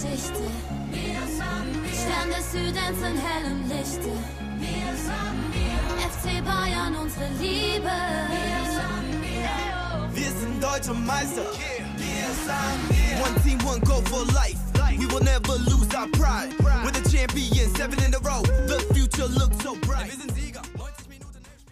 Geschichte. Stern des Südens in hellem Lichte. FC Bayern, unsere Liebe. Wir sind deutsche Meister. One team, one goal for life. We will never lose our pride. We're the champions, seven in a row. The future looks so bright. Wir.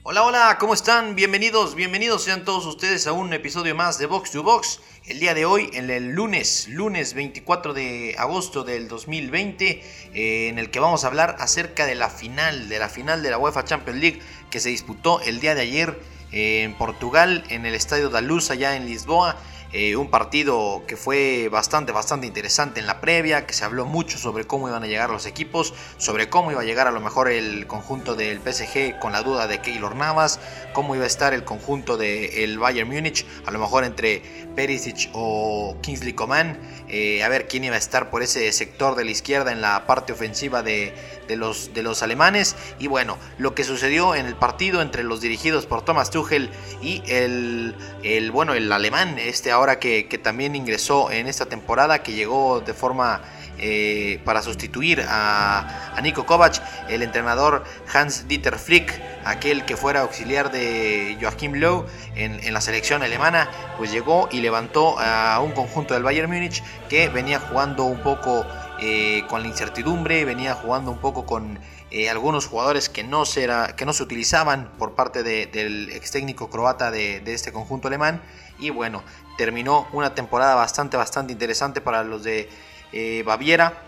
90 Minuten. Hola, hola, ¿cómo están? Bienvenidos, bienvenidos sean todos ustedes a un episodio más de Box to Box. El día de hoy, en el lunes, lunes 24 de agosto del 2020, eh, en el que vamos a hablar acerca de la final, de la final de la UEFA Champions League que se disputó el día de ayer eh, en Portugal, en el Estadio da Luz, allá en Lisboa. Eh, un partido que fue bastante, bastante interesante en la previa, que se habló mucho sobre cómo iban a llegar los equipos, sobre cómo iba a llegar a lo mejor el conjunto del PSG con la duda de Keylor Navas, cómo iba a estar el conjunto del Bayern Múnich, a lo mejor entre Perisic o Kingsley Coman, eh, a ver quién iba a estar por ese sector de la izquierda en la parte ofensiva de, de los, de los alemanes. Y bueno, lo que sucedió en el partido entre los dirigidos por Thomas Tuchel y el, el bueno, el alemán, este ahora que, que también ingresó en esta temporada, que llegó de forma eh, para sustituir a, a, Nico Kovac, el entrenador Hans Dieter Flick, aquel que fuera auxiliar de Joachim Löw en, en, la selección alemana, pues llegó y levantó a un conjunto del Bayern Múnich que venía jugando un poco eh, con la incertidumbre, venía jugando un poco con eh, algunos jugadores que no, se que no se utilizaban por parte de, del ex técnico croata de, este conjunto alemán. Y bueno, terminó una temporada bastante, bastante interesante para los de eh, Baviera.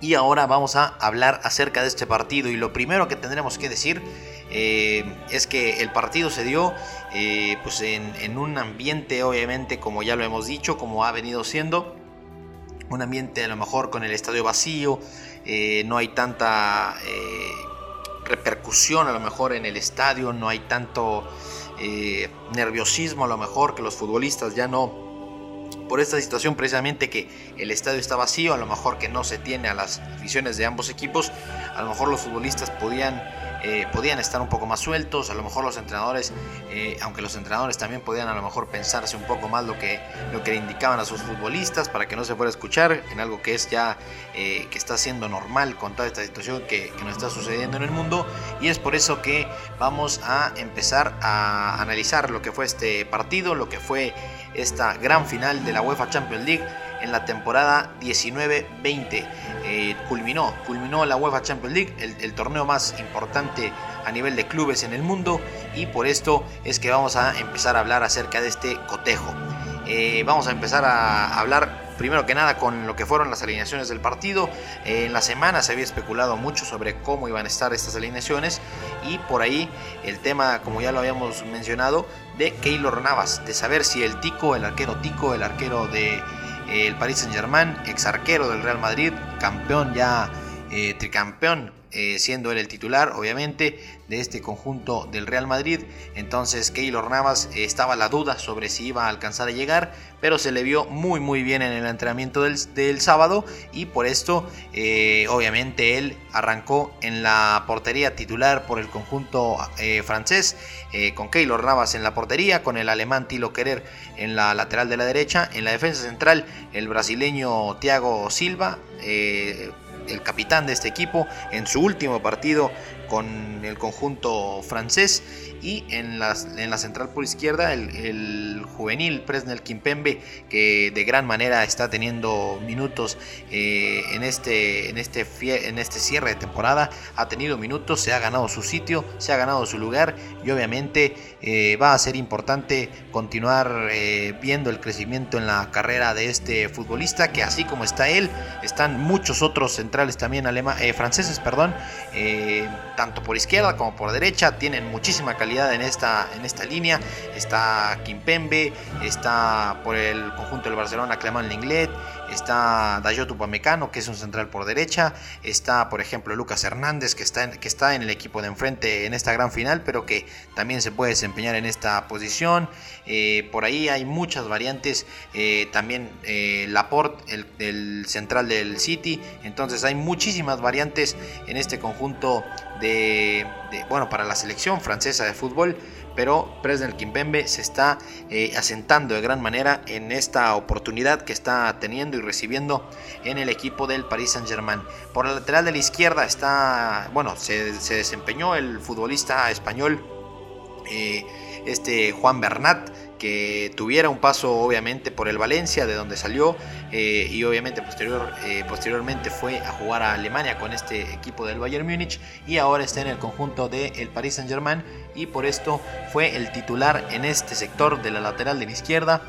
Y ahora vamos a hablar acerca de este partido. Y lo primero que tendremos que decir es que el partido se dio pues en, en, un ambiente, obviamente, como ya lo hemos dicho, como ha venido siendo. Un ambiente a lo mejor con el estadio vacío. Eh, no hay tanta repercusión a lo mejor en el estadio. No hay tanto nerviosismo a lo mejor que los futbolistas ya no por esta situación precisamente que el estadio está vacío, a lo mejor que no se tiene a las aficiones de ambos equipos, a lo mejor los futbolistas podían, eh, podían estar un poco más sueltos, a lo mejor los entrenadores, eh, aunque los entrenadores también podían a lo mejor pensarse un poco más lo que, lo que le indicaban a sus futbolistas para que no se fuera a escuchar en algo que es ya, eh, que está siendo normal con toda esta situación que, que nos está sucediendo en el mundo. Y es por eso que vamos a empezar a analizar lo que fue este partido, lo que fue esta gran final de la UEFA Champions League en la temporada 19-20. Eh, culminó, culminó la UEFA Champions League, el, torneo más importante a nivel de clubes en el mundo y por esto es que vamos a empezar a hablar acerca de este cotejo. Eh, vamos a empezar a hablar primero que nada con lo que fueron las alineaciones del partido. Eh, en la semana se había especulado mucho sobre cómo iban a estar estas alineaciones y por ahí el tema, como ya lo habíamos mencionado, de Keylor Navas, de saber si el Tico, el arquero Tico, el arquero de el Paris Saint Germain, ex arquero del Real Madrid, campeón ya, eh, tricampeón eh, siendo él el titular, obviamente, de este conjunto del Real Madrid. Entonces, Keylor Navas eh, estaba la duda sobre si iba a alcanzar a llegar, pero se le vio muy, muy bien en el entrenamiento del, del sábado y por esto, eh, obviamente, él arrancó en la portería titular por el conjunto francés, con Keylor Navas en la portería, con el alemán Tilo Querer en la lateral de la derecha, en la defensa central, el brasileño Thiago Silva el capitán de este equipo en su último partido con el conjunto francés y en la, en la central por izquierda el, el, juvenil Presnel Kimpembe que de gran manera está teniendo minutos eh, en, este, en, este, en este cierre de temporada. Ha tenido minutos, se ha ganado su sitio se ha ganado su lugar y obviamente eh, va a ser importante continuar eh, viendo el crecimiento en la carrera de este futbolista que así como está él están muchos otros centrales también alema, franceses perdón tanto por izquierda como por derecha tienen muchísima calidad en esta, en esta línea. Está Kimpembe, está por el conjunto del Barcelona Clement Lenglet, está Dayot Upamecano, que es un central por derecha, está por ejemplo Lucas Hernández, que está, en, que está en el equipo de enfrente en esta gran final, pero que también se puede desempeñar en esta posición. Eh, por ahí hay muchas variantes, eh, también eh, Laporte, el, central del City, entonces hay muchísimas variantes en este conjunto de, bueno, para la selección francesa de fútbol, pero Presnel Kimpembe se está eh, asentando de gran manera en esta oportunidad que está teniendo y recibiendo en el equipo del Paris Saint Germain. Por el lateral de la izquierda está, bueno, se, desempeñó el futbolista español, eh, este Juan Bernat, que tuviera un paso obviamente por el Valencia, de donde salió, eh, y obviamente posterior, eh, posteriormente fue a jugar a Alemania con este equipo del Bayern Múnich y ahora está en el conjunto del Paris Saint Germain y por esto fue el titular en este sector de la lateral de la izquierda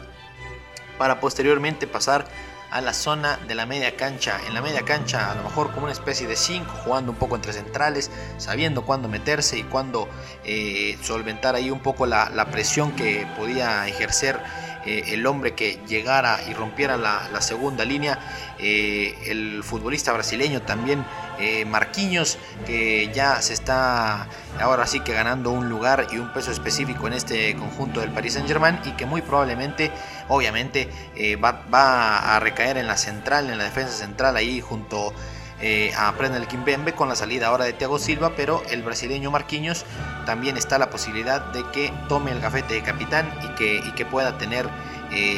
para posteriormente pasar a la zona de la media cancha. En la media cancha, a lo mejor como una especie de 5, jugando un poco entre centrales, sabiendo cuándo meterse y cuándo eh, solventar ahí un poco la, presión que podía ejercer eh, el hombre que llegara y rompiera la, segunda línea. Eh, el futbolista brasileño también eh, Marquinhos, que ya se está ahora sí que ganando un lugar y un peso específico en este conjunto del Paris Saint Germain y que muy probablemente, obviamente, eh, va, a recaer en la central, en la defensa central ahí junto eh, a Prenel Kimbembe con la salida ahora de Thiago Silva, pero el brasileño Marquinhos también está la posibilidad de que tome el gafete de capitán y que, y que pueda tener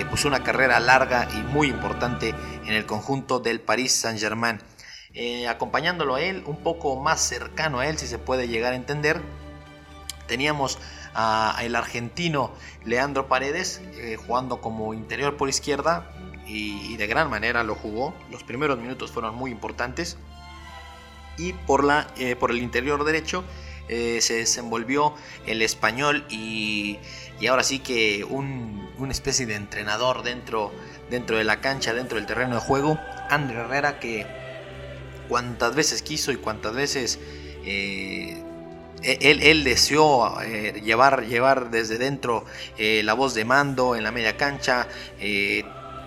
pues una carrera larga y muy importante en el conjunto del Paris Saint Germain. Eh, acompañándolo a él, un poco más cercano a él, si se puede llegar a entender. Teníamos al argentino Leandro Paredes eh, jugando como interior por izquierda y, de gran manera lo jugó. Los primeros minutos fueron muy importantes. Y por, la, eh, por el interior derecho se desenvolvió el español y, ahora sí que un, una especie de entrenador dentro, dentro de la cancha, dentro del terreno de juego, André Herrera que cuantas veces quiso y cuantas veces eh, e-, él, deseó eh, llevar, llevar desde dentro eh, la voz de mando en la media cancha,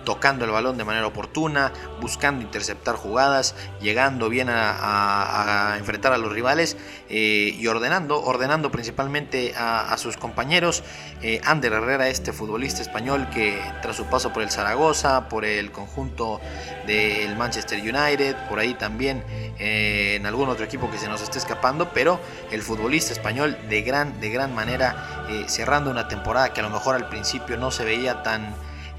tocando el balón de manera oportuna, buscando interceptar jugadas, llegando bien a, enfrentar a los rivales eh, y ordenando, ordenando principalmente a, sus compañeros. Eh, Ander Herrera, este futbolista español que tras su paso por el Zaragoza, por el conjunto del Manchester United, por ahí también eh, en algún otro equipo que se nos esté escapando, pero el futbolista español de gran, de gran manera, cerrando una temporada que a lo mejor al principio no se veía tan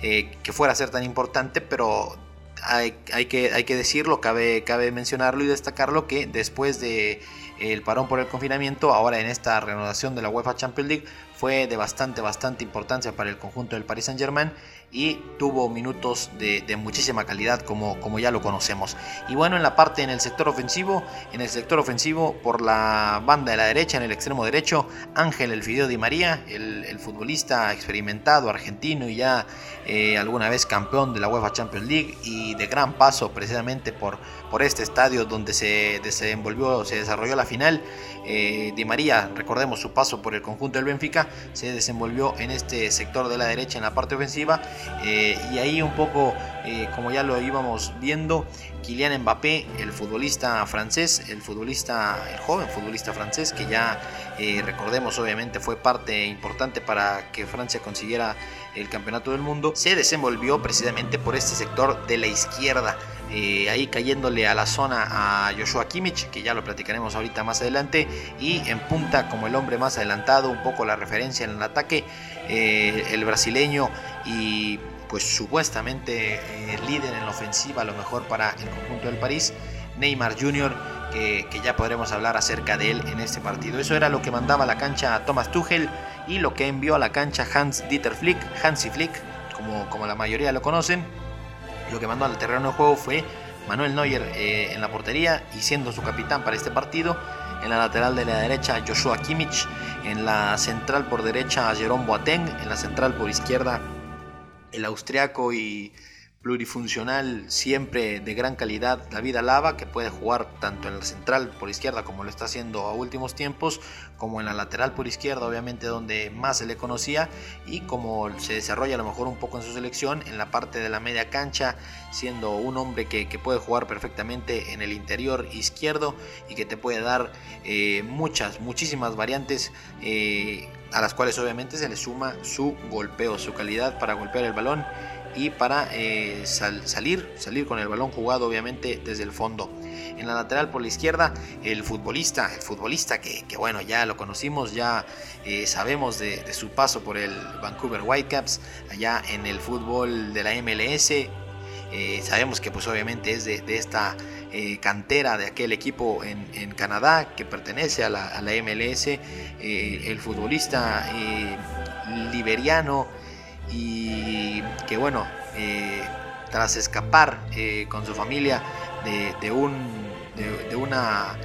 eh, que fuera a ser tan importante, pero hay, que, decirlo, cabe, mencionarlo y destacarlo que después de el parón por el confinamiento, ahora en esta renovación de la UEFA Champions League, fue de bastante, bastante importancia para el conjunto del Paris Saint Germain y tuvo minutos de, muchísima calidad como, ya lo conocemos. Y bueno, en la parte, en el sector ofensivo, en el sector ofensivo por la banda de la derecha, en el extremo derecho, Ángel El Fideo Di María, el, futbolista experimentado argentino y ya eh, alguna vez campeón de la UEFA Champions League y de gran paso precisamente por, por este estadio donde se desenvolvió, se desarrolló la final. Eh, Di María, recordemos su paso por el conjunto del Benfica, se desenvolvió en este sector de la derecha en la parte ofensiva eh, y ahí un poco, eh, como ya lo íbamos viendo, Kylian Mbappé, el futbolista francés, el futbolista, el joven futbolista francés que ya recordemos obviamente fue parte importante para que Francia consiguiera el campeonato del mundo, se desenvolvió precisamente por este sector de la izquierda. Eh, ahí cayéndole a la zona a Joshua Kimmich, que ya lo platicaremos ahorita más adelante, y en punta como el hombre más adelantado, un poco la referencia en el ataque, eh, el brasileño y pues supuestamente eh, líder en la ofensiva, a lo mejor para el conjunto del París, Neymar Jr., que, ya podremos hablar acerca de él en este partido. Eso era lo que mandaba a la cancha Thomas Tuchel y lo que envió a la cancha Hans Dieter Flick, Hansi Flick, como, como la mayoría lo conocen lo que mandó al terreno de juego fue Manuel Neuer eh, en la portería y siendo su capitán para este partido. En la lateral de la derecha Joshua Kimmich. En la central por derecha Jerome Boateng. En la central por izquierda el austriaco y plurifuncional, siempre de gran calidad, David Alaba, que puede jugar tanto en la central por izquierda como lo está haciendo a últimos tiempos, como en la lateral por izquierda, obviamente donde más se le conocía, y como se desarrolla a lo mejor un poco en su selección, en la parte de la media cancha, siendo un hombre que, puede jugar perfectamente en el interior izquierdo y que te puede dar eh, muchas, muchísimas variantes. Eh, a las cuales obviamente se le suma su golpeo, su calidad para golpear el balón y para eh, salir, salir con el balón jugado obviamente desde el fondo. En la lateral por la izquierda, el futbolista, el futbolista que, bueno, ya lo conocimos, ya eh, sabemos de, su paso por el Vancouver Whitecaps, allá en el fútbol de la MLS. Eh, sabemos que pues obviamente es de, esta eh, cantera de aquel equipo en, Canadá que pertenece a la, MLS, el futbolista liberiano y que bueno, tras escapar con su familia de, un, de, una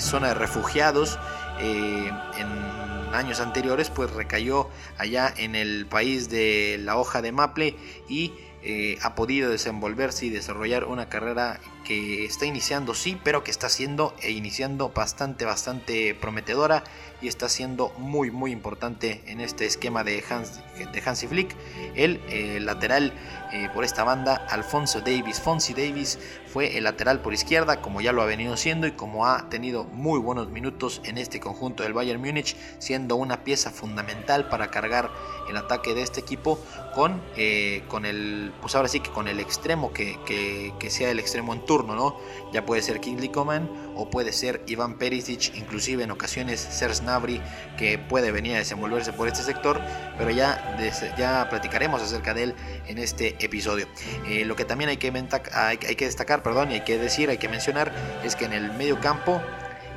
zona de refugiados en años anteriores pues recayó allá en el país de la hoja de maple y eh, ha podido desenvolverse y desarrollar una carrera que está iniciando sí, pero que está siendo e iniciando bastante, bastante prometedora y está siendo muy, muy importante en este esquema de, Hans, de Hansi Flick. El eh, lateral eh, por esta banda, Alfonso Davis. Fonsi Davis fue el lateral por izquierda, como ya lo ha venido siendo y como ha tenido muy buenos minutos en este conjunto del Bayern Múnich, siendo una pieza fundamental para cargar el ataque de este equipo con, eh, con el, pues ahora sí que con el extremo que, que, sea el extremo en turno, ¿no? Ya puede ser Kingsley Coman o puede ser Iván Perisic, inclusive en ocasiones Serge Gnabry, que puede venir a desenvolverse por este sector, pero ya, ya platicaremos acerca de él en este episodio. Eh, lo que también hay que, hay, que destacar, perdón, y hay que decir, hay que mencionar, es que en el medio campo,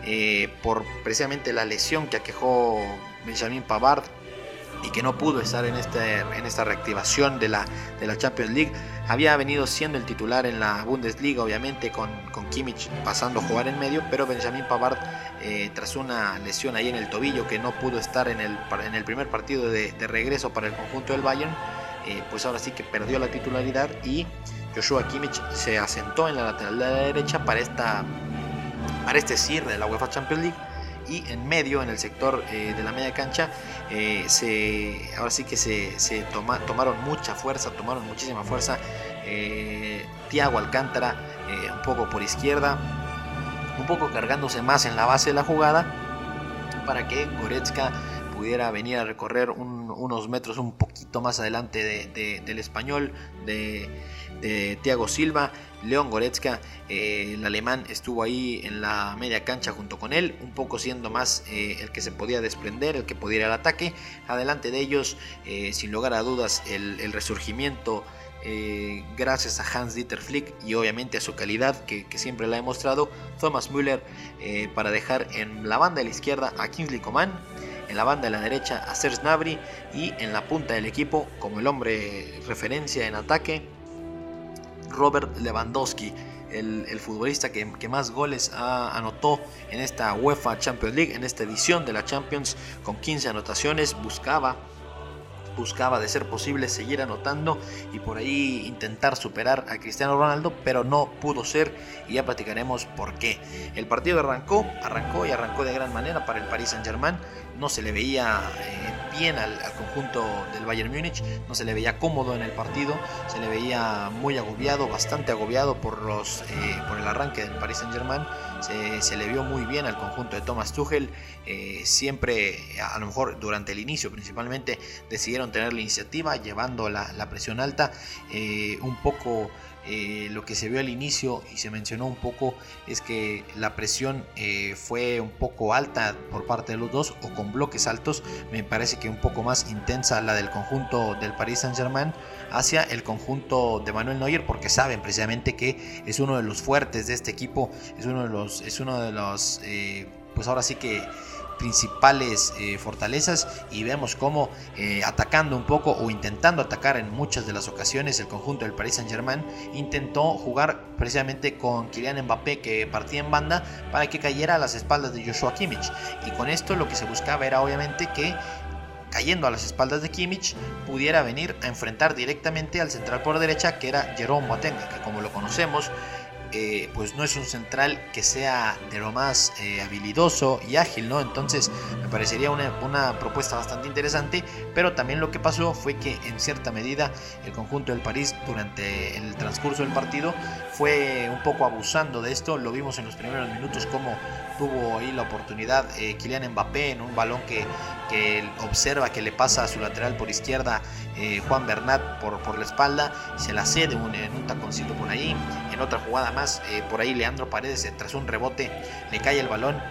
eh, por precisamente la lesión que aquejó Benjamin Pavard, y que no pudo estar en, este, en esta reactivación de la, de la Champions League. Había venido siendo el titular en la Bundesliga, obviamente, con, con Kimmich pasando a jugar en medio, pero Benjamin Pavard, eh, tras una lesión ahí en el tobillo que no pudo estar en el, en el primer partido de, regreso para el conjunto del Bayern, eh, pues ahora sí que perdió la titularidad y Joshua Kimmich se asentó en la lateral de la derecha para, esta, para este cierre de la UEFA Champions League y en medio, en el sector eh, de la media cancha, eh, se, ahora sí que se, toma, tomaron mucha fuerza, tomaron muchísima fuerza. Eh, Tiago Alcántara, un poco por izquierda, un poco cargándose más en la base de la jugada, para que Goretzka pudiera venir a recorrer unos metros un poquito más adelante del español, de, de Thiago Silva, León Goretzka, eh, el alemán estuvo ahí en la media cancha junto con él, un poco siendo más eh, el que se podía desprender, el que podía ir al ataque. Adelante de ellos, eh, sin lugar a dudas, el, resurgimiento gracias a Hans Dieter Flick y obviamente a su calidad que, siempre la ha demostrado, Thomas Müller para dejar en la banda de la izquierda a Kingsley Coman, en la banda de la derecha a Serge Gnabry y en la punta del equipo como el hombre referencia en ataque Robert Lewandowski, el, futbolista que, más goles anotó en esta UEFA Champions League, en esta edición de la Champions, con 15 anotaciones, buscaba buscaba de ser posible seguir anotando y por ahí intentar superar a Cristiano Ronaldo, pero no pudo ser y ya platicaremos por qué. El partido arrancó, arrancó y arrancó de gran manera para el Paris Saint-Germain. No se le veía eh, bien al, conjunto del Bayern Múnich, no se le veía cómodo en el partido, se le veía muy agobiado, bastante agobiado por, los, eh, por el arranque del Paris Saint-Germain se, le vio muy bien al conjunto de Thomas Tuchel. Eh, siempre, a lo mejor durante el inicio principalmente, decidieron tener la iniciativa, llevando la, presión alta. Un poco eh, lo que se vio al inicio y se mencionó un poco es que la presión fue un poco alta por parte de los dos o con bloques altos. Me parece que un poco más intensa la del conjunto del Paris Saint Germain hacia el conjunto de Manuel Neuer porque saben precisamente que es uno de los fuertes de este equipo, es uno de los, es uno de los, eh, pues ahora sí que principales eh, fortalezas y vemos cómo eh, atacando un poco o intentando atacar en muchas de las ocasiones el conjunto del Paris Saint Germain intentó jugar precisamente con Kylian Mbappé que partía en banda para que cayera a las espaldas de Joshua Kimmich. Y con esto lo que se buscaba era obviamente que cayendo a las espaldas de Kimmich, pudiera venir a enfrentar directamente al central por derecha que era Jerome Boateng, que como lo conocemos eh, pues no es un central que sea de lo más eh, habilidoso y ágil, ¿no? Entonces me parecería una, una, propuesta bastante interesante, pero también lo que pasó fue que en cierta medida el conjunto del París durante el transcurso del partido fue un poco abusando de esto, lo vimos en los primeros minutos como tuvo ahí la oportunidad eh, Kylian Mbappé en un balón que, que, observa que le pasa a su lateral por izquierda eh, Juan Bernat por, por la espalda, se la cede un, en un taconcito por ahí, en otra jugada más, eh, por ahí Leandro Paredes tras un rebote le cae el balón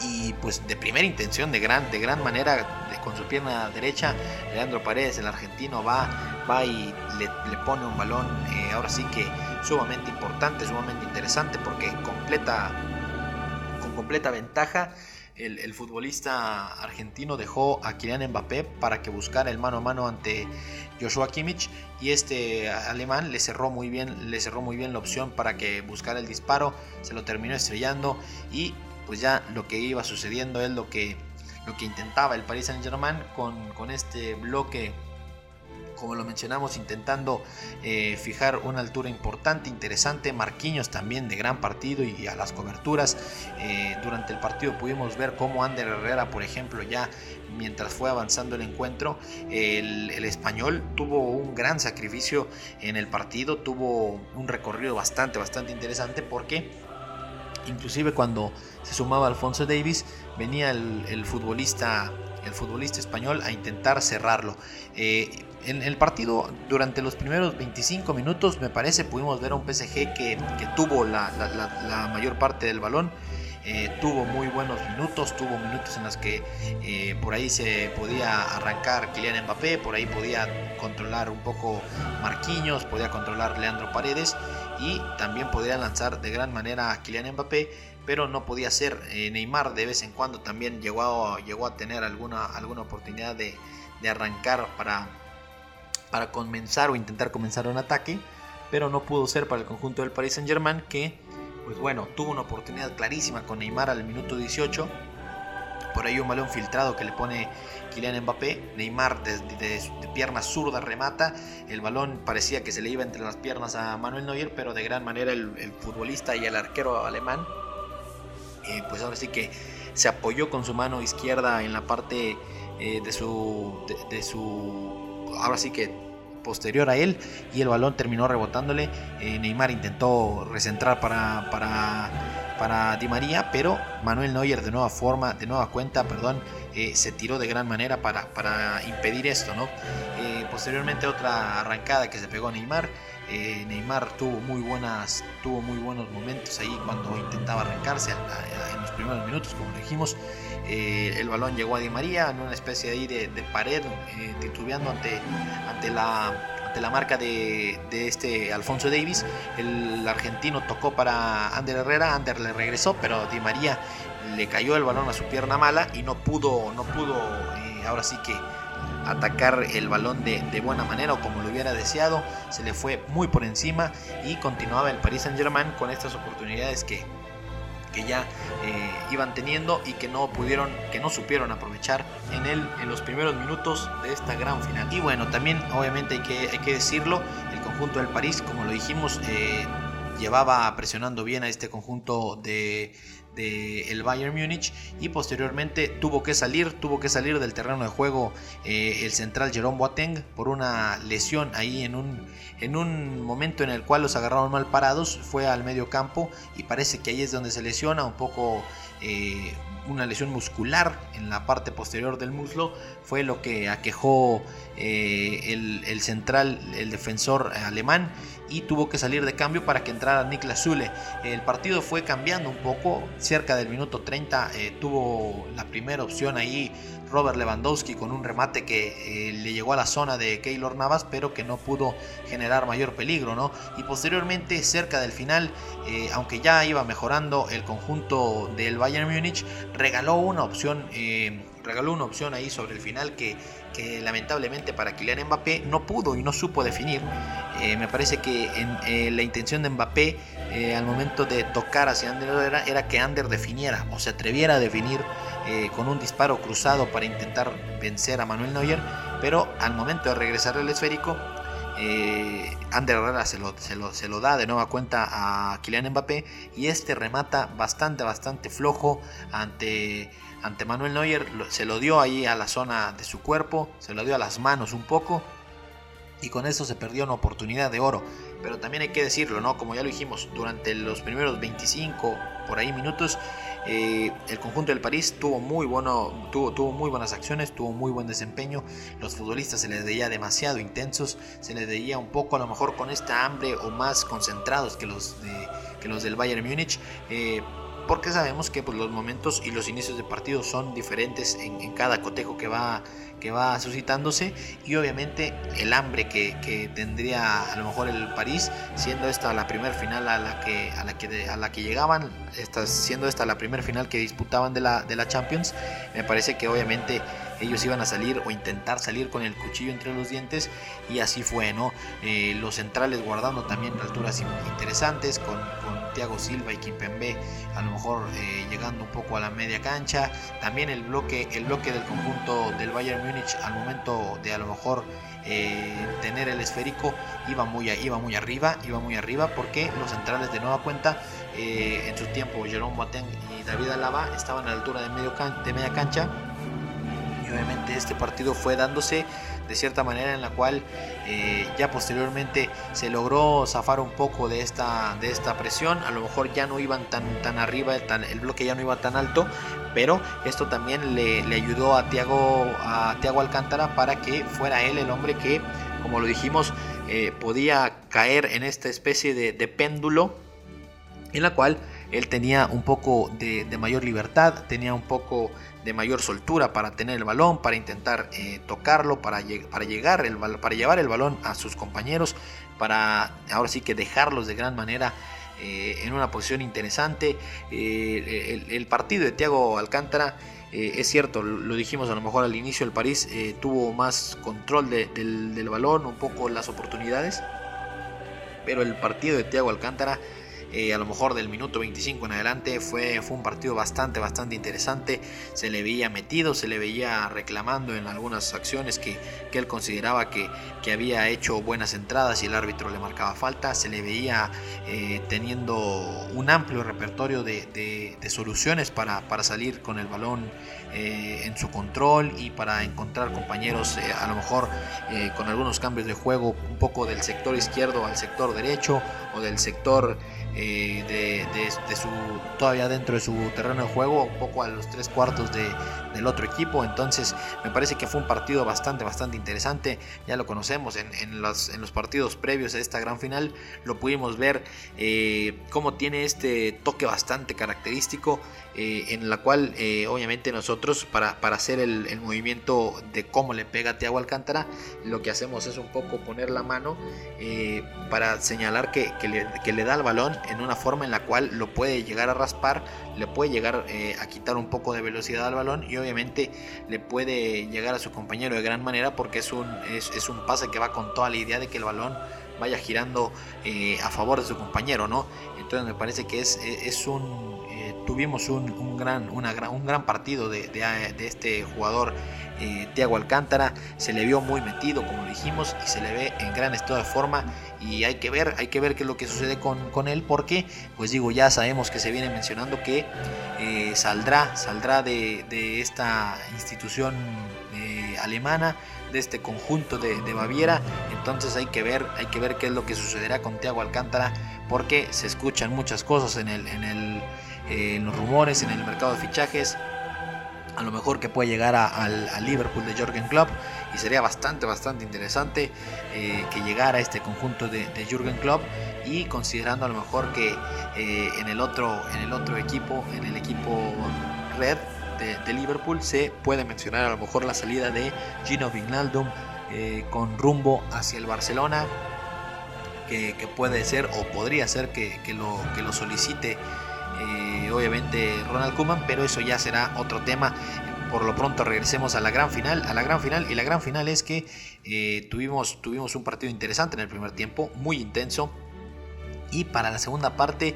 y pues de primera intención, de gran, de gran manera, con su pierna derecha, Leandro Paredes, el argentino, va va y le, pone un balón, eh, ahora sí que sumamente importante, sumamente interesante, porque completa, con completa ventaja el, futbolista argentino dejó a Kylian Mbappé para que buscara el mano a mano ante Joshua Kimmich y este alemán le cerró muy bien, le cerró muy bien la opción para que buscara el disparo, se lo terminó estrellando y pues ya lo que iba sucediendo es lo que, lo que intentaba el Paris Saint Germain con, con este bloque como lo mencionamos, intentando eh, fijar una altura importante, interesante. Marquinhos también de gran partido y a las coberturas. Eh, durante el partido pudimos ver cómo Ander Herrera, por ejemplo, ya mientras fue avanzando el encuentro, el, español tuvo un gran sacrificio en el partido, tuvo un recorrido bastante, bastante interesante porque inclusive cuando se sumaba Alfonso Davis, venía el, futbolista el futbolista español a intentar cerrarlo. Eh, en el partido, durante los primeros 25 minutos, me parece, pudimos ver a un PSG que, tuvo la, mayor parte del balón. Eh, tuvo muy buenos minutos, tuvo minutos en los que eh, por ahí se podía arrancar Kylian Mbappé, por ahí podía controlar un poco Marquinhos, podía controlar Leandro Paredes y también podía lanzar de gran manera a Kylian Mbappé, pero no podía ser eh, Neymar de vez en cuando también llegó a, llegó a tener alguna, alguna oportunidad de arrancar para, para comenzar o intentar comenzar un ataque, pero no pudo ser para el conjunto del Paris Saint Germain que, pues bueno, tuvo una oportunidad clarísima con Neymar al minuto 18. Por ahí un balón filtrado que le pone Kylian Mbappé. Neymar de, de, pierna zurda remata. El balón parecía que se le iba entre las piernas a Manuel Neuer, pero de gran manera el, futbolista y el arquero alemán, eh, pues ahora sí que se apoyó con su mano izquierda en la parte eh, de su, de su ahora sí que posterior a él y el balón terminó rebotándole. Eh, Neymar intentó recentrar para, para, para, Di María, pero Manuel Neuer de nueva forma, de nueva cuenta, perdón, eh, se tiró de gran manera para, para impedir esto. ¿no? Eh, posteriormente otra arrancada que se pegó a Neymar. Neymar tuvo muy, buenas, tuvo muy buenos momentos ahí cuando intentaba arrancarse en los primeros minutos, como dijimos. Eh, el balón llegó a Di María en una especie ahí de, pared, eh, titubeando ante, ante, la, ante la marca de, este Alfonso Davis. El argentino tocó para Ander Herrera, Ander le regresó, pero Di María le cayó el balón a su pierna mala y no pudo, no pudo eh, ahora sí que atacar el balón de, de, buena manera o como lo hubiera deseado. Se le fue muy por encima y continuaba el Paris Saint Germain con estas oportunidades que que ya eh, iban teniendo y que no pudieron, que no supieron aprovechar en, el, en los primeros minutos de esta gran final. Y bueno, también obviamente hay que, hay que decirlo, el conjunto del París, como lo dijimos, eh, llevaba presionando bien a este conjunto de, el Bayern Múnich y posteriormente tuvo que salir, tuvo que salir del terreno de juego eh, el central Jerome Boateng por una lesión ahí en un, en un momento en el cual los agarraron mal parados, fue al medio campo y parece que ahí es donde se lesiona un poco eh, una lesión muscular en la parte posterior del muslo, fue lo que aquejó eh, el, el, central, el defensor alemán y tuvo que salir de cambio para que entrara Niklas Zule. El partido fue cambiando un poco, cerca del minuto 30 eh, tuvo la primera opción ahí Robert Lewandowski con un remate que eh, le llegó a la zona de Keylor Navas, pero que no pudo generar mayor peligro, ¿no? Y posteriormente, cerca del final, eh, aunque ya iba mejorando el conjunto del Bayern Múnich, regaló una opción, regaló una opción ahí sobre el final que que lamentablemente para Kylian Mbappé no pudo y no supo definir. Eh, me parece que eh, la intención de Mbappé eh, al momento de tocar hacia Ander era, era, que Ander definiera o se atreviera a definir con un disparo cruzado para intentar vencer a Manuel Neuer, pero al momento de regresar el esférico, Ander Herrera se lo, se, lo, se lo, da de nueva cuenta a Kylian Mbappé y este remata bastante, bastante flojo ante ante Manuel Neuer se lo dio ahí a la zona de su cuerpo, se lo dio a las manos un poco y con eso se perdió una oportunidad de oro. Pero también hay que decirlo, ¿no? Como ya lo dijimos, durante los primeros 25 por ahí minutos, eh, el conjunto del París tuvo muy, bueno, tuvo, tuvo muy buenas acciones, tuvo muy buen desempeño. Los futbolistas se les veía demasiado intensos, se les veía un poco a lo mejor con esta hambre o más concentrados que los, de, que los del Bayern Múnich. Eh, porque sabemos que pues, los momentos y los inicios de partido son diferentes en, cada cotejo que va, que va suscitándose y obviamente el hambre que, que, tendría a lo mejor el París siendo esta la primera final a la que a la que a la que llegaban esta, siendo esta la primera final que disputaban de la de la Champions me parece que obviamente ellos iban a salir o intentar salir con el cuchillo entre los dientes y así fue, ¿no? Eh, los centrales guardando también alturas interesantes con, con Thiago Silva y Kimpembe a lo mejor eh, llegando un poco a la media cancha, también el bloque, el bloque del conjunto del Bayern al momento de a lo mejor eh, tener el esférico iba muy, iba muy arriba, iba muy arriba porque los centrales de nueva cuenta en su tiempo Jerome Boateng y David Alaba estaban a la altura de, medio de media cancha. Obviamente este partido fue dándose de cierta manera en la cual eh, ya posteriormente se logró zafar un poco de esta, de esta presión, a lo mejor ya no iban tan, tan arriba, el bloque ya no iba tan alto, pero esto también le, ayudó a Tiago, a Tiago Alcántara para que fuera él el hombre que, como lo dijimos, eh, podía caer en esta especie de péndulo en la cual él tenía un poco de, mayor libertad, tenía un poco de mayor soltura para tener el balón, para intentar eh, tocarlo, para, para, llegar el, para llevar el balón a sus compañeros, para ahora sí que dejarlos de gran manera eh, en una posición interesante. Eh, el, partido de Thiago Alcántara, es cierto, lo dijimos a lo mejor al inicio, el París tuvo más control del, del balón, un poco las oportunidades, pero el partido de Thiago Alcántara eh, a lo mejor del minuto 25 en adelante fue, fue un partido bastante, bastante interesante. Se le veía metido, se le veía reclamando en algunas acciones que, que él consideraba que, que, había hecho buenas entradas y el árbitro le marcaba falta. Se le veía eh, teniendo un amplio repertorio de, de, soluciones para, para, salir con el balón eh, en su control y para encontrar compañeros a lo mejor con algunos cambios de juego un poco del sector izquierdo al sector derecho o del sector eh, de, su todavía dentro de su terreno de juego, un poco a los tres cuartos del otro equipo. Entonces, me parece que fue un partido bastante, bastante interesante. Ya lo conocemos en, los, en los, partidos previos a esta gran final, lo pudimos ver eh, cómo tiene este toque bastante característico, eh, en la cual, obviamente, nosotros, para, para hacer el, movimiento de cómo le pega Tiago Alcántara, lo que hacemos es un poco poner la mano para señalar que, le, que le da el balón en una forma en la cual lo puede llegar a raspar, le puede llegar eh, a quitar un poco de velocidad al balón y obviamente le puede llegar a su compañero de gran manera porque es un, es, un pase que va con toda la idea de que el balón vaya girando eh, a favor de su compañero, ¿no? Entonces me parece que es, es un tuvimos un, gran, una, un gran partido de, este jugador eh, Tiago Alcántara. Se le vio muy metido, como dijimos, y se le ve en gran estado de forma. Y hay que ver, hay que ver qué es lo que sucede con, él, porque, pues digo, ya sabemos que se viene mencionando que eh, saldrá, saldrá de, esta institución eh, alemana de este conjunto de, Baviera. Entonces hay que ver, hay que ver qué es lo que sucederá con Tiago Alcántara, porque se escuchan muchas cosas en el, en el eh, en los rumores, en el mercado de fichajes. A lo mejor que puede llegar al Liverpool de Jürgen Klopp y sería bastante, bastante interesante eh, que llegara este conjunto de, Jürgen Klopp y considerando a lo mejor que eh, en, el otro, en el otro equipo, en el equipo red de, Liverpool se puede mencionar a lo mejor la salida de Gino Vignaldum con rumbo hacia el Barcelona que, puede ser o podría ser que, lo, que lo solicite eh, obviamente Ronald Koeman, pero eso ya será otro tema. Por lo pronto regresemos a la gran final, a la gran final y la gran final es que eh, tuvimos, tuvimos un partido interesante en el primer tiempo, muy intenso y para la segunda parte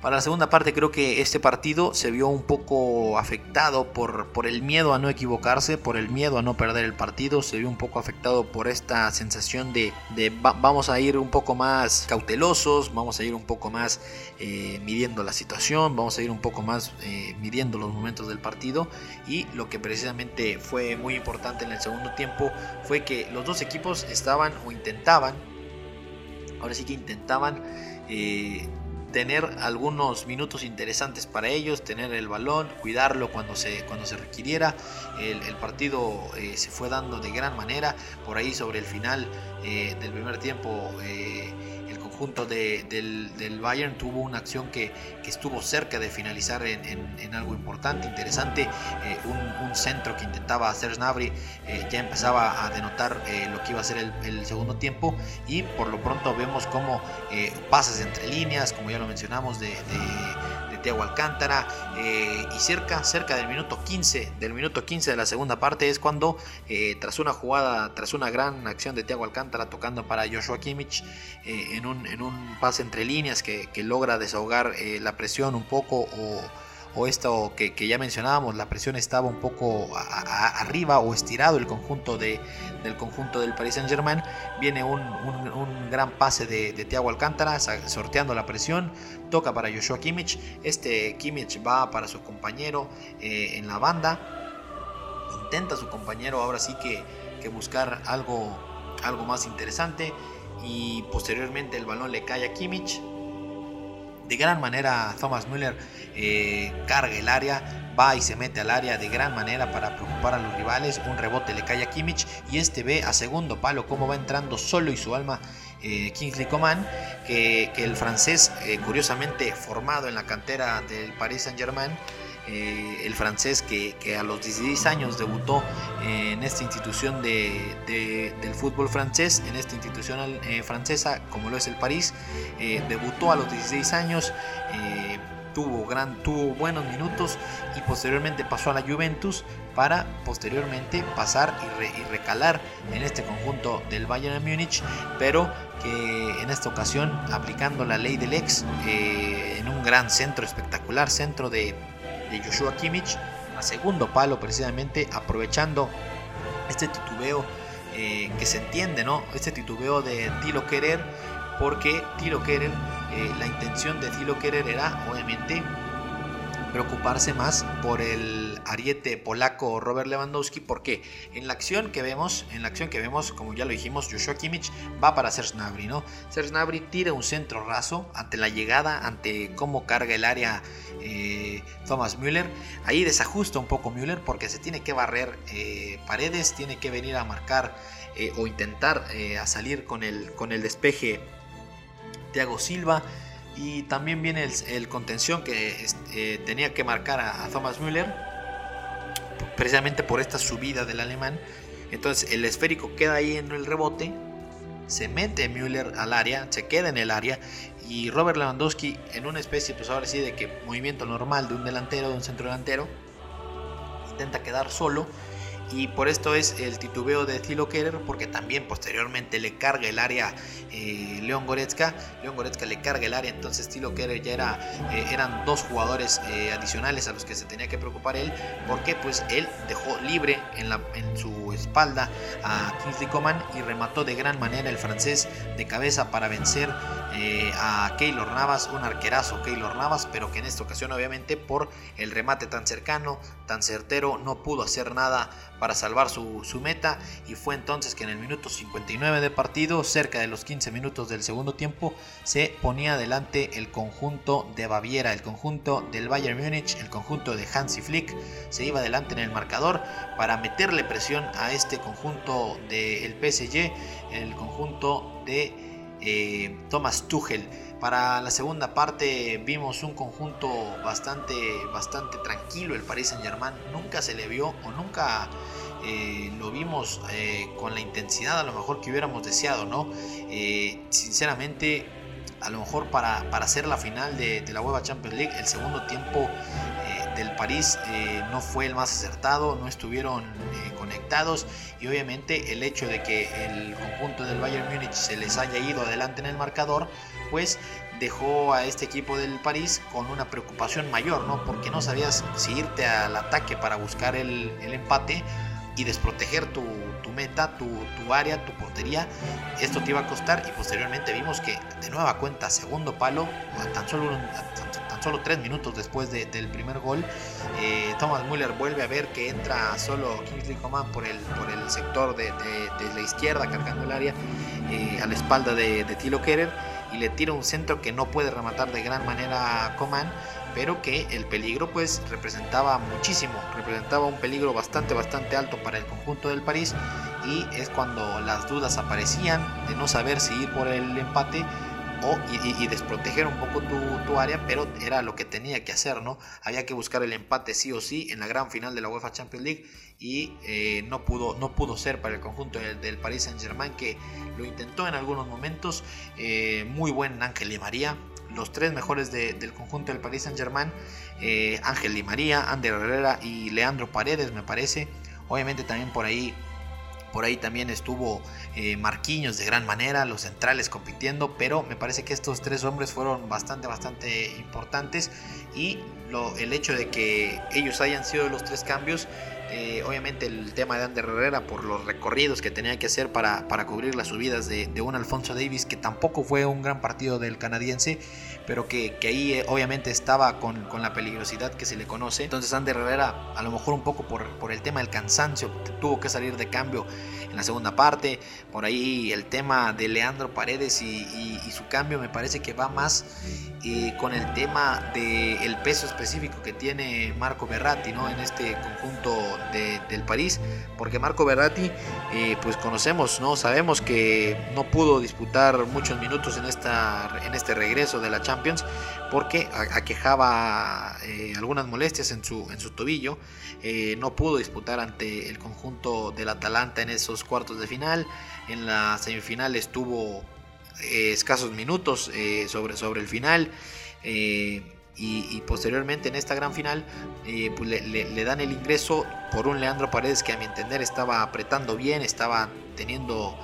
para la segunda parte creo que este partido se vio un poco afectado por, por, el miedo a no equivocarse, por el miedo a no perder el partido, se vio un poco afectado por esta sensación de, vamos a ir un poco más cautelosos, vamos a ir un poco más eh, midiendo la situación, vamos a ir un poco más eh, midiendo los momentos del partido. Y lo que precisamente fue muy importante en el segundo tiempo fue que los dos equipos estaban o intentaban, ahora sí que intentaban... Eh, tener algunos minutos interesantes para ellos, tener el balón, cuidarlo cuando se, cuando se requiriera. El, partido eh, se fue dando de gran manera. Por ahí sobre el final eh, del primer tiempo, eh, el conjunto del, Bayern tuvo una acción que, estuvo cerca de finalizar en, algo importante, interesante. Eh, un, centro que intentaba hacer Snabri eh, ya empezaba a denotar eh, lo que iba a ser el, segundo tiempo. Y por lo pronto vemos como pasas entre líneas, como ya lo mencionamos, de Tiago Alcántara eh, y cerca, cerca del minuto 15, del minuto 15 de la segunda parte es cuando eh, tras una jugada, tras una gran acción de Tiago Alcántara tocando para Joshua Kimmich eh, en, un, en, un, pase entre líneas que, que logra desahogar la presión un poco o o esto que, ya mencionábamos, la presión estaba un poco arriba o estirado el conjunto de, del conjunto del Paris Saint Germain, viene un, gran pase de, de Thiago Alcántara sorteando la presión, toca para Joshua Kimmich, este Kimmich va para su compañero eh, en la banda, intenta su compañero ahora sí que, que buscar algo, algo más interesante y posteriormente el balón le cae a Kimmich, de gran manera Thomas Müller eh, carga el área, va y se mete al área de gran manera para preocupar a los rivales. Un rebote le cae a Kimmich y este ve a segundo palo cómo va entrando solo y su alma eh, Kingsley Coman, que, el francés, eh, curiosamente formado en la cantera del Paris Saint Germain, eh, el francés que, a los 16 años debutó en esta institución de, del fútbol francés, en esta institución eh, francesa como lo es el París, eh, debutó a los 16 años, tuvo, gran, tuvo buenos minutos y posteriormente pasó a la Juventus para posteriormente pasar y, recalar en este conjunto del Bayern de Múnich, pero que en esta ocasión aplicando la ley del ex en un gran centro espectacular, centro de de Joshua Kimmich a segundo palo precisamente aprovechando este titubeo eh, que se entiende, ¿no? Este titubeo de Tilo Querer porque Tilo Querer, eh, la intención de Tilo Querer era obviamente preocuparse más por el ariete polaco Robert Lewandowski porque en la acción que vemos, en la acción que vemos, como ya lo dijimos, Joshua Kimmich va para Serge Gnabry, ¿no? Serge Gnabry tira un centro raso ante la llegada, ante cómo carga el área eh, Thomas Müller. Ahí desajusta un poco Müller porque se tiene que barrer eh, paredes, tiene que venir a marcar eh, o intentar a salir con el, con el despeje Thiago Silva. Y también viene el, contención que eh, tenía que marcar a, Thomas Müller, precisamente por esta subida del alemán. Entonces el esférico queda ahí en el rebote, se mete Müller al área, se queda en el área y Robert Lewandowski en una especie, pues ahora sí, de que movimiento normal de un delantero, de un centro delantero, intenta quedar solo y por esto es el titubeo de Thilo Kerer porque también posteriormente le carga el área eh, León Goretzka. León Goretzka le carga el área entonces Thilo Kerer ya era eh, eran dos jugadores eh, adicionales a los que se tenía que preocupar él porque pues él dejó libre en, la, en su espalda a Kingsley Coman y remató de gran manera el francés de cabeza para vencer a Keylor Navas un arquerazo Keylor Navas pero que en esta ocasión obviamente por el remate tan cercano tan certero no pudo hacer nada para salvar su, meta y fue entonces que en el minuto 59 de partido, cerca de los 15 minutos del segundo tiempo, se ponía adelante el conjunto de Baviera, el conjunto del Bayern Múnich, el conjunto de Hansi Flick, se iba adelante en el marcador para meterle presión a este conjunto del PSG, el conjunto de eh, Thomas Tuchel. Para la segunda parte vimos un conjunto bastante, bastante tranquilo el Paris Saint Germain. Nunca se le vio o nunca eh, lo vimos eh, con la intensidad a lo mejor que hubiéramos deseado, ¿no? Eh, sinceramente, a lo mejor para, para hacer la final de, la UEFA Champions League, el segundo tiempo del París no fue el más acertado, no estuvieron conectados y obviamente el hecho de que el conjunto del Bayern Múnich se les haya ido adelante en el marcador, pues dejó a este equipo del París con una preocupación mayor, ¿no? Porque no sabías si irte al ataque para buscar el, el empate y desproteger tu, meta, tu, área, tu portería, esto te iba a costar. Y posteriormente vimos que de nueva cuenta, segundo palo, tan solo, tan solo tres minutos después del primer gol, eh, Thomas Müller vuelve a ver que entra solo Kingsley Coman por el, por el sector de, la izquierda, cargando el área eh, a la espalda de, Tilo Kerer y le tira un centro que no puede rematar de gran manera a Coman pero que el peligro pues representaba muchísimo, representaba un peligro bastante bastante alto para el conjunto del París y es cuando las dudas aparecían de no saber si ir por el empate y, desproteger un poco tu, área, pero era lo que tenía que hacer, ¿no? Había que buscar el empate sí o sí en la gran final de la UEFA Champions League y eh, no, pudo, no pudo ser para el conjunto del, Paris Saint Germain que lo intentó en algunos momentos. Eh, muy buen Ángel Di María, los tres mejores del conjunto del Paris Saint Germain, eh, Ángel Di María, Ander Herrera y Leandro Paredes me parece. Obviamente también por ahí por ahí también estuvo eh, Marquinhos de gran manera, los centrales compitiendo, pero me parece que estos tres hombres fueron bastante, bastante importantes y lo, el hecho de que ellos hayan sido los tres cambios eh, obviamente el tema de Ander Herrera por los recorridos que tenía que hacer para, para cubrir las subidas de, un Alfonso Davis, que tampoco fue un gran partido del canadiense, pero que, ahí eh, obviamente estaba con, con, la peligrosidad que se le conoce. Entonces Ander Herrera, a lo mejor un poco por, por el tema del cansancio, tuvo que salir de cambio en la segunda parte. Por ahí el tema de Leandro Paredes y, su cambio me parece que va más eh, con el tema del peso específico que tiene Marco Berratti ¿no? en este conjunto del París, porque Marco Berratti, eh, pues conocemos, ¿no? Sabemos que no pudo disputar muchos minutos en, esta, en este regreso de la Champions, porque aquejaba eh, algunas molestias en su, en su tobillo, eh, no pudo disputar ante el conjunto del Atalanta en esos cuartos de final, en la semifinal estuvo escasos minutos sobre, sobre el final y, posteriormente en esta gran final eh, pues le, dan el ingreso por un Leandro Paredes que a mi entender estaba apretando bien, estaba teniendo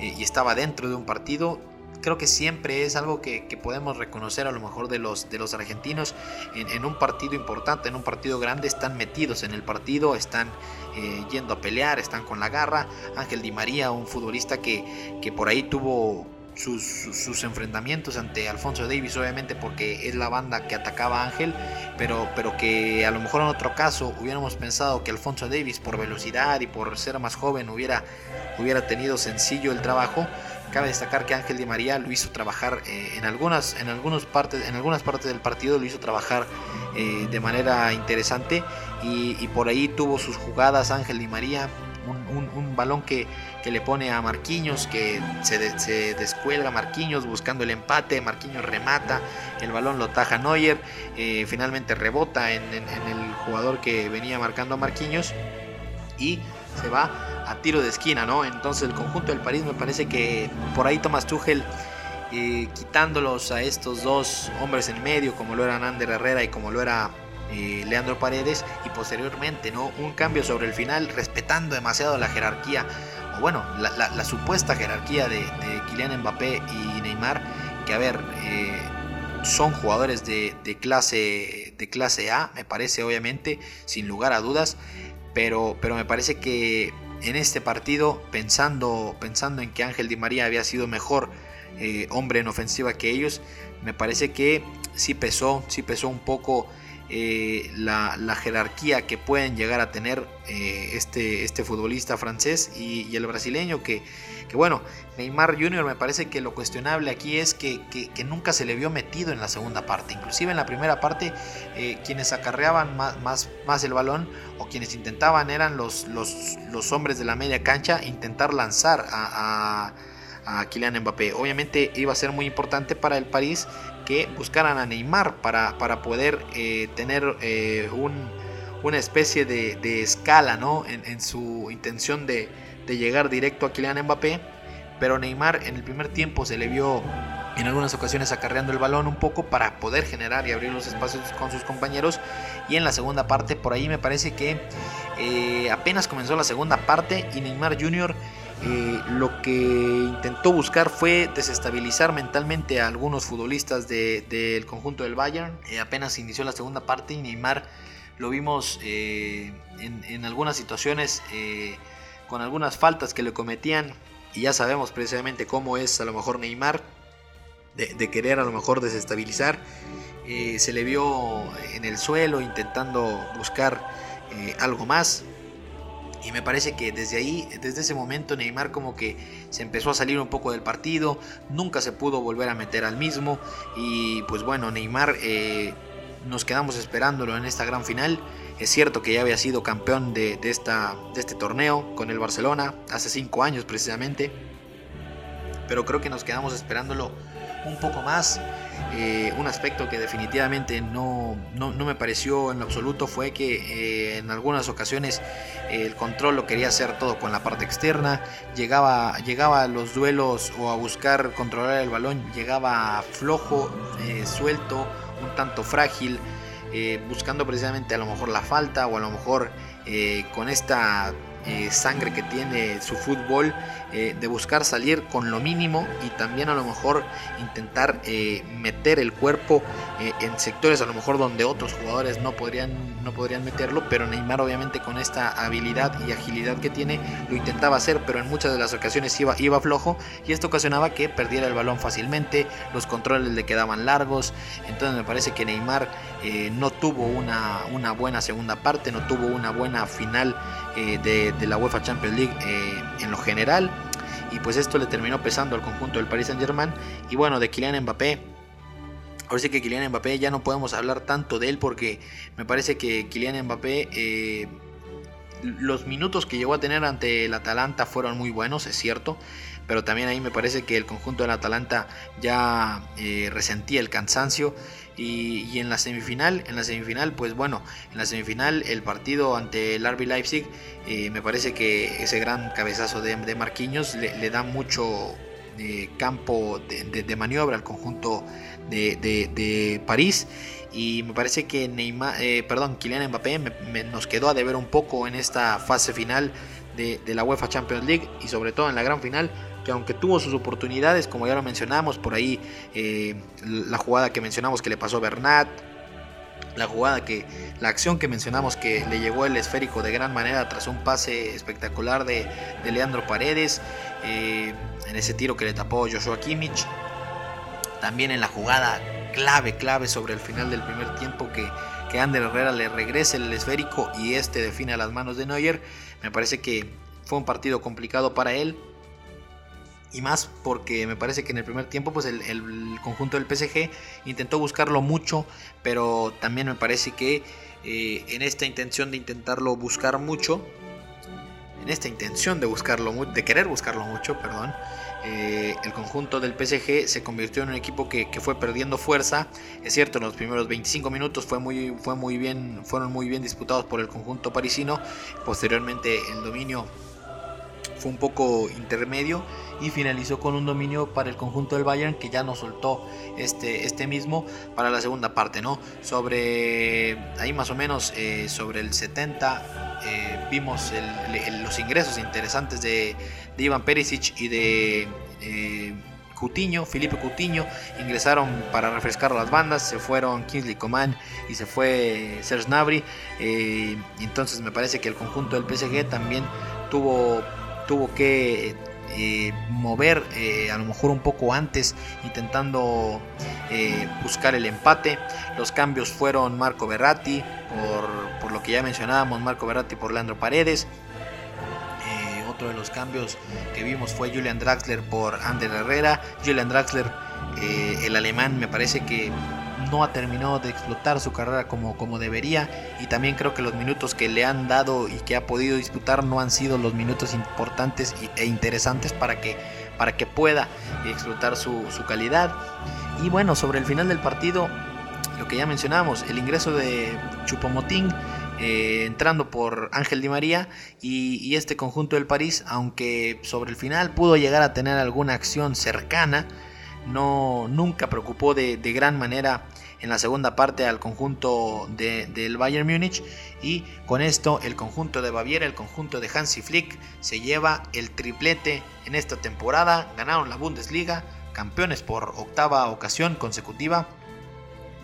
eh, y estaba dentro de un partido. Creo que siempre es algo que, podemos reconocer a lo mejor de los, de los argentinos en, un partido importante, en un partido grande, están metidos en el partido, están eh, yendo a pelear, están con la garra. Ángel Di María, un futbolista que, que por ahí tuvo sus, enfrentamientos ante Alfonso Davis, obviamente porque es la banda que atacaba a Ángel, pero, pero que a lo mejor en otro caso hubiéramos pensado que Alfonso Davis por velocidad y por ser más joven hubiera, hubiera tenido sencillo el trabajo. Cabe destacar que Ángel Di María lo hizo trabajar eh, en, algunas, en, algunas partes, en algunas partes del partido, lo hizo trabajar eh, de manera interesante y, por ahí tuvo sus jugadas Ángel Di María un, balón que, le pone a Marquinhos, que se, se, descuelga Marquinhos buscando el empate, Marquinhos remata, el balón lo taja Neuer, eh, finalmente rebota en, el jugador que venía marcando a Marquinhos y se va a tiro de esquina, ¿no? Entonces el conjunto del París me parece que por ahí Thomas Tuchel eh, quitándolos a estos dos hombres en medio, como lo eran Ander Herrera y como lo era eh, Leandro Paredes y posteriormente no un cambio sobre el final respetando demasiado la jerarquía o bueno la, supuesta jerarquía de, Kylian Mbappé y Neymar que a ver eh, son jugadores de, clase de clase A me parece obviamente sin lugar a dudas pero, pero me parece que en este partido pensando pensando en que Ángel Di María había sido mejor eh, hombre en ofensiva que ellos me parece que sí pesó sí pesó un poco eh, la, jerarquía que pueden llegar a tener eh, este, este futbolista francés y, el brasileño que, bueno, Neymar Jr. me parece que lo cuestionable aquí es que, nunca se le vio metido en la segunda parte, inclusive en la primera parte eh, quienes acarreaban más, más, más, el balón o quienes intentaban eran los, los, los hombres de la media cancha intentar lanzar a, a, a Kylian Mbappé. Obviamente iba a ser muy importante para el París que buscaran a Neymar para, para poder eh, tener eh, una especie de, escala ¿no? en, su intención de, llegar directo a Kylian Mbappé. Pero Neymar en el primer tiempo se le vio en algunas ocasiones acarreando el balón un poco para poder generar y abrir los espacios con sus compañeros. Y en la segunda parte, por ahí me parece que eh, apenas comenzó la segunda parte y Neymar Jr. Eh, lo que intentó buscar fue desestabilizar mentalmente a algunos futbolistas del conjunto del Bayern. Eh, apenas inició la segunda parte y Neymar lo vimos eh, en, algunas situaciones con algunas faltas que le cometían y ya sabemos precisamente cómo es a lo mejor Neymar de, querer a lo mejor desestabilizar. se le vio en el suelo intentando buscar algo más y me parece que desde ahí, desde ese momento, Neymar como que se empezó a salir un poco del partido, nunca se pudo volver a meter al mismo. Y pues bueno, Neymar eh, nos quedamos esperándolo en esta gran final. Es cierto que ya había sido campeón de, esta, de este torneo con el Barcelona hace cinco años precisamente. Pero creo que nos quedamos esperándolo un poco más. Eh, un aspecto que definitivamente no, no, me pareció en lo absoluto fue que eh, en algunas ocasiones el control lo quería hacer todo con la parte externa, llegaba, llegaba a los duelos o a buscar controlar el balón, llegaba flojo, eh, suelto, un tanto frágil, buscando precisamente a lo mejor la falta o a lo mejor con esta eh, sangre que tiene su fútbol, eh, de buscar salir con lo mínimo y también a lo mejor intentar eh, meter el cuerpo en sectores a lo mejor donde otros jugadores no podrían, no podrían meterlo, pero Neymar obviamente con esta habilidad y agilidad que tiene lo intentaba hacer, pero en muchas de las ocasiones iba, iba flojo y esto ocasionaba que perdiera el balón fácilmente, los controles le quedaban largos, entonces me parece que Neymar no tuvo una, una buena segunda parte, no tuvo una buena final de la UEFA Champions League eh, en lo general. Y pues esto le terminó pesando al conjunto del Paris Saint Germain. Y bueno, de Kylian Mbappé. Ahora sí que Kylian Mbappé ya no podemos hablar tanto de él porque me parece que Kylian Mbappé... Eh, los minutos que llegó a tener ante el Atalanta fueron muy buenos, es cierto, pero también ahí me parece que el conjunto del Atalanta ya eh, resentía el cansancio y, en la semifinal, en la semifinal, pues bueno, en la semifinal el partido ante el RB Leipzig, eh, me parece que ese gran cabezazo de, de Marquinhos le, da mucho eh, campo de, maniobra al conjunto de, París. Y me parece que Neymar, eh, perdón, Kylian Mbappé nos quedó a deber un poco en esta fase final de, la UEFA Champions League y sobre todo en la gran final que aunque tuvo sus oportunidades, como ya lo mencionamos, por ahí eh, la jugada que mencionamos que le pasó a Bernat, la jugada que, la acción que mencionamos que le llegó el esférico de gran manera tras un pase espectacular de, Leandro Paredes, eh, en ese tiro que le tapó Joshua Kimmich, también en la jugada clave, clave sobre el final del primer tiempo que, que Ander Herrera le regrese el esférico y este define a las manos de Neuer, me parece que fue un partido complicado para él, y más porque me parece que en el primer tiempo pues el, conjunto del PSG intentó buscarlo mucho, pero también me parece que eh, en esta intención de intentarlo buscar mucho, en esta intención de buscarlo, de querer buscarlo mucho, perdón, eh, el conjunto del PSG se convirtió en un equipo que, fue perdiendo fuerza. Es cierto, en los primeros 25 minutos fue muy, fue muy bien, fueron muy bien disputados por el conjunto parisino. Posteriormente el dominio fue un poco intermedio y finalizó con un dominio para el conjunto del Bayern que ya nos soltó este, este mismo para la segunda parte, ¿no? Sobre ahí más o menos eh, sobre el 70 eh, vimos los ingresos interesantes de, de, Ivan Perisic y de eh, Coutinho, Felipe Coutinho, ingresaron para refrescar las bandas, se fueron Kingsley Coman y se fue Serge Gnabry, entonces me parece que el conjunto del PSG también tuvo tuvo que eh, mover eh, a lo mejor un poco antes intentando eh, buscar el empate. Los cambios fueron Marco Berratti por, por, lo que ya mencionábamos Marco Berratti por Leandro Paredes. Otro de los cambios que vimos fue Julian Draxler por Ander Herrera. Julian Draxler el alemán me parece que no ha terminado de explotar su carrera como, como debería y también creo que los minutos que le han dado y que ha podido disputar no han sido los minutos importantes e interesantes para que, para que pueda explotar su, calidad. Y bueno, sobre el final del partido, lo que ya mencionamos, el ingreso de Chupomotín eh, entrando por Ángel Di María y, este conjunto del París, aunque sobre el final pudo llegar a tener alguna acción cercana, no nunca preocupó de, de gran manera en la segunda parte al conjunto del Bayern Múnich. Y con esto el conjunto de Baviera, el conjunto de Hansi Flick se lleva el triplete en esta temporada, ganaron la Bundesliga, campeones por octava ocasión consecutiva,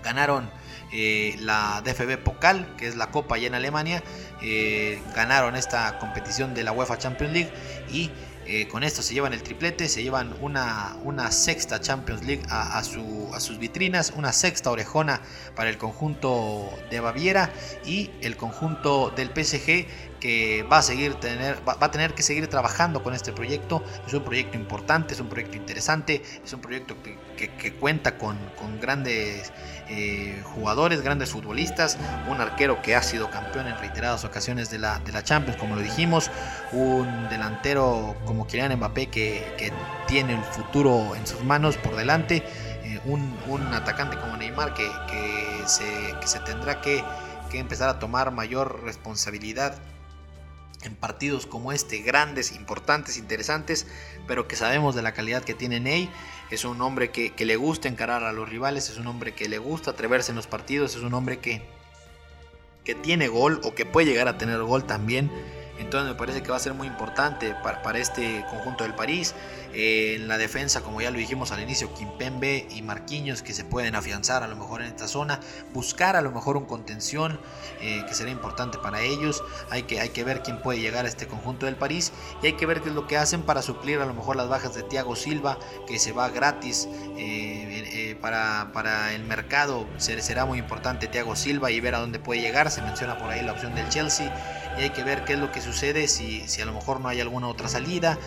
ganaron eh, la DFB Pokal, que es la Copa allá en Alemania, eh, ganaron esta competición de la UEFA Champions League. Y eh, con esto se llevan el triplete, se llevan una, una sexta Champions League a, su, a, sus vitrinas, una sexta orejona para el conjunto de Baviera y el conjunto del PSG que va a seguir tener, va, a tener que seguir trabajando con este proyecto. Es un proyecto importante, es un proyecto interesante, es un proyecto que, cuenta con, grandes eh, jugadores, grandes futbolistas, un arquero que ha sido campeón en reiteradas ocasiones de la, de la Champions, como lo dijimos, un delantero como Kylian Mbappé que, que tiene el futuro en sus manos por delante eh, un, atacante como Neymar que, se, tendrá que, que empezar a tomar mayor responsabilidad en partidos como este, grandes, importantes, interesantes, pero que sabemos de la calidad que tiene Ney. Es un hombre que, que, le gusta encarar a los rivales, es un hombre que le gusta atreverse en los partidos, es un hombre que, que tiene gol o que puede llegar a tener gol también. Entonces me parece que va a ser muy importante para, para este conjunto del París. Eh, en la defensa, como ya lo dijimos al inicio, Kimpembe y Marquinhos que se pueden afianzar a lo mejor en esta zona. Buscar a lo mejor un contención eh, que será importante para ellos. Hay que, hay que ver quién puede llegar a este conjunto del París. Y hay que ver qué es lo que hacen para suplir a lo mejor las bajas de Thiago Silva, que se va gratis eh, para, para, el mercado. Será muy importante Thiago Silva y ver a dónde puede llegar. Se menciona por ahí la opción del Chelsea y hay que ver qué es lo que sucede si, si a lo mejor no hay alguna otra salida.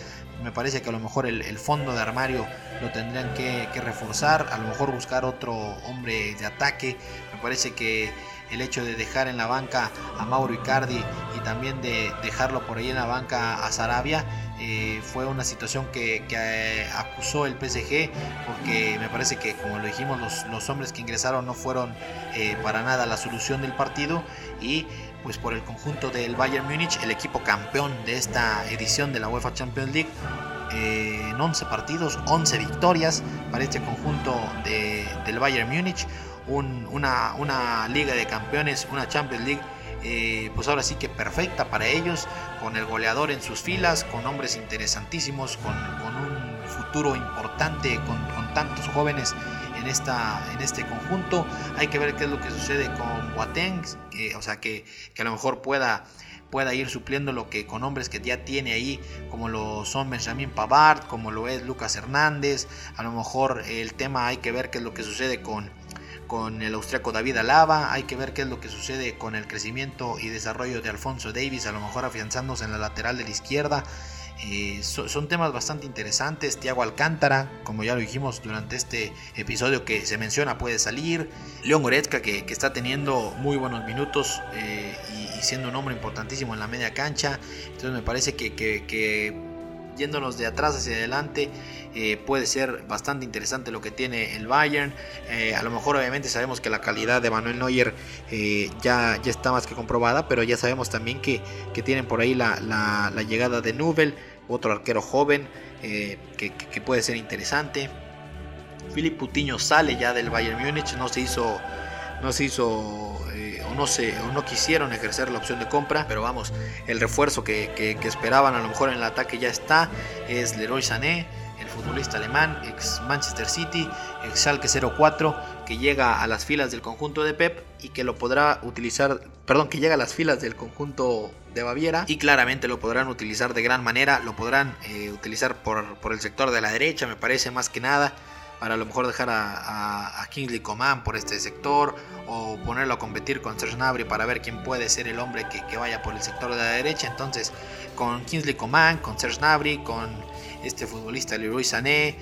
Me parece que a lo mejor el, fondo de armario lo tendrían que, reforzar, a lo mejor buscar otro hombre de ataque. Me parece que el hecho de dejar en la banca a Mauro Icardi y también de dejarlo por ahí en la banca a Sarabia eh, fue una situación que, eh, acusó el PSG porque me parece que como lo dijimos los, hombres que ingresaron no fueron eh, para nada la solución del partido y pues por el conjunto del Bayern Múnich, el equipo campeón de esta edición de la UEFA Champions League. Eh, en 11 partidos, 11 victorias para este conjunto del Bayern Múnich. una, una liga de campeones, una Champions League eh, pues ahora sí que perfecta para ellos, con el goleador en sus filas, con hombres interesantísimos, con, un futuro importante, con, con tantos jóvenes en, esta, en este conjunto. Hay que ver qué es lo que sucede con Boateng, que, o sea, que, que a lo mejor pueda pueda ir supliendo lo que con hombres que ya tiene ahí, como lo son Benjamin Pavard, como lo es Lucas Hernández. A lo mejor el tema hay que ver qué es lo que sucede con, con el austriaco David Alaba, hay que ver qué es lo que sucede con el crecimiento y desarrollo de Alfonso Davis, a lo mejor afianzándose en la lateral de la izquierda. Eh, son temas bastante interesantes. Tiago Alcántara, como ya lo dijimos durante este episodio que se menciona, puede salir. León Goretzka, que, está teniendo muy buenos minutos eh, y, siendo un hombre importantísimo en la media cancha. Entonces me parece que, yéndonos de atrás hacia adelante eh, puede ser bastante interesante lo que tiene el Bayern. a lo mejor obviamente sabemos que la calidad de Manuel Neuer ya, ya está más que comprobada, pero ya sabemos también que, tienen por ahí la, la llegada de Nubel otro arquero joven eh, que, puede ser interesante. Philip Putiño sale ya del Bayern Múnich, no se hizo, no se hizo eh, o, no se, no quisieron ejercer la opción de compra, pero vamos, el refuerzo que, esperaban a lo mejor en el ataque ya está, es Leroy Sané, el futbolista alemán, ex Manchester City, ex Schalke 04, llega a las filas del conjunto de Pep y que lo podrá utilizar, perdón, que llega a las filas del conjunto de Baviera y claramente lo podrán utilizar de gran manera, lo podrán eh, utilizar por, por, el sector de la derecha, me parece más que nada, para a lo mejor dejar a, Kingsley Coman por este sector o ponerlo a competir con Serge para ver quién puede ser el hombre que, vaya por el sector de la derecha. Entonces, con Kingsley Coman, con Serge con este futbolista Leroy Sané,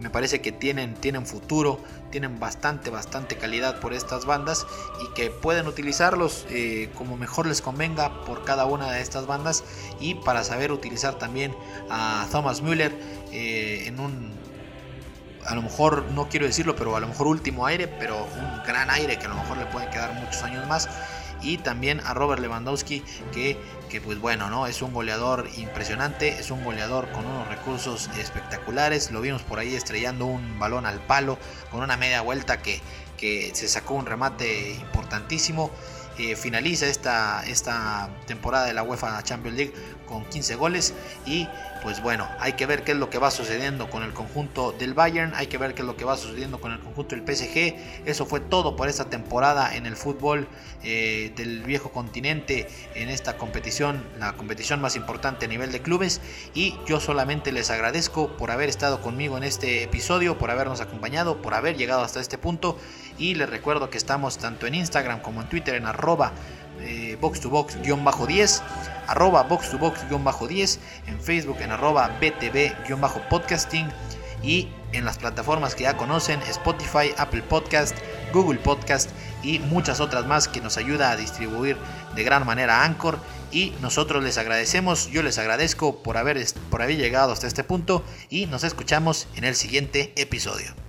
me parece que tienen, tienen futuro, tienen bastante, bastante calidad por estas bandas y que pueden utilizarlos eh, como mejor les convenga por cada una de estas bandas. Y para saber utilizar también a Thomas Müller eh, en un, a lo mejor no quiero decirlo, pero a lo mejor último aire, pero un gran aire que a lo mejor le pueden quedar muchos años más y también a Robert Lewandowski que, que pues bueno, ¿no? Es un goleador impresionante, es un goleador con unos recursos espectaculares, lo vimos por ahí estrellando un balón al palo con una media vuelta que, que se sacó un remate importantísimo. Finaliza esta, esta temporada de la UEFA Champions League con 15 goles y pues bueno, hay que ver qué es lo que va sucediendo con el conjunto del Bayern, hay que ver qué es lo que va sucediendo con el conjunto del PSG. Eso fue todo por esta temporada en el fútbol eh, del viejo continente, en esta competición, la competición más importante a nivel de clubes. Y yo solamente les agradezco por haber estado conmigo en este episodio, por habernos acompañado, por haber llegado hasta este punto. Y les recuerdo que estamos tanto en Instagram como en Twitter en arroba eh, box to box-10, arroba box to box-10, en Facebook en arroba btb-podcasting y en las plataformas que ya conocen, Spotify, Apple Podcast, Google Podcast y muchas otras más que nos ayuda a distribuir de gran manera Anchor y nosotros les agradecemos, yo les agradezco por haber, por haber llegado hasta este punto y nos escuchamos en el siguiente episodio.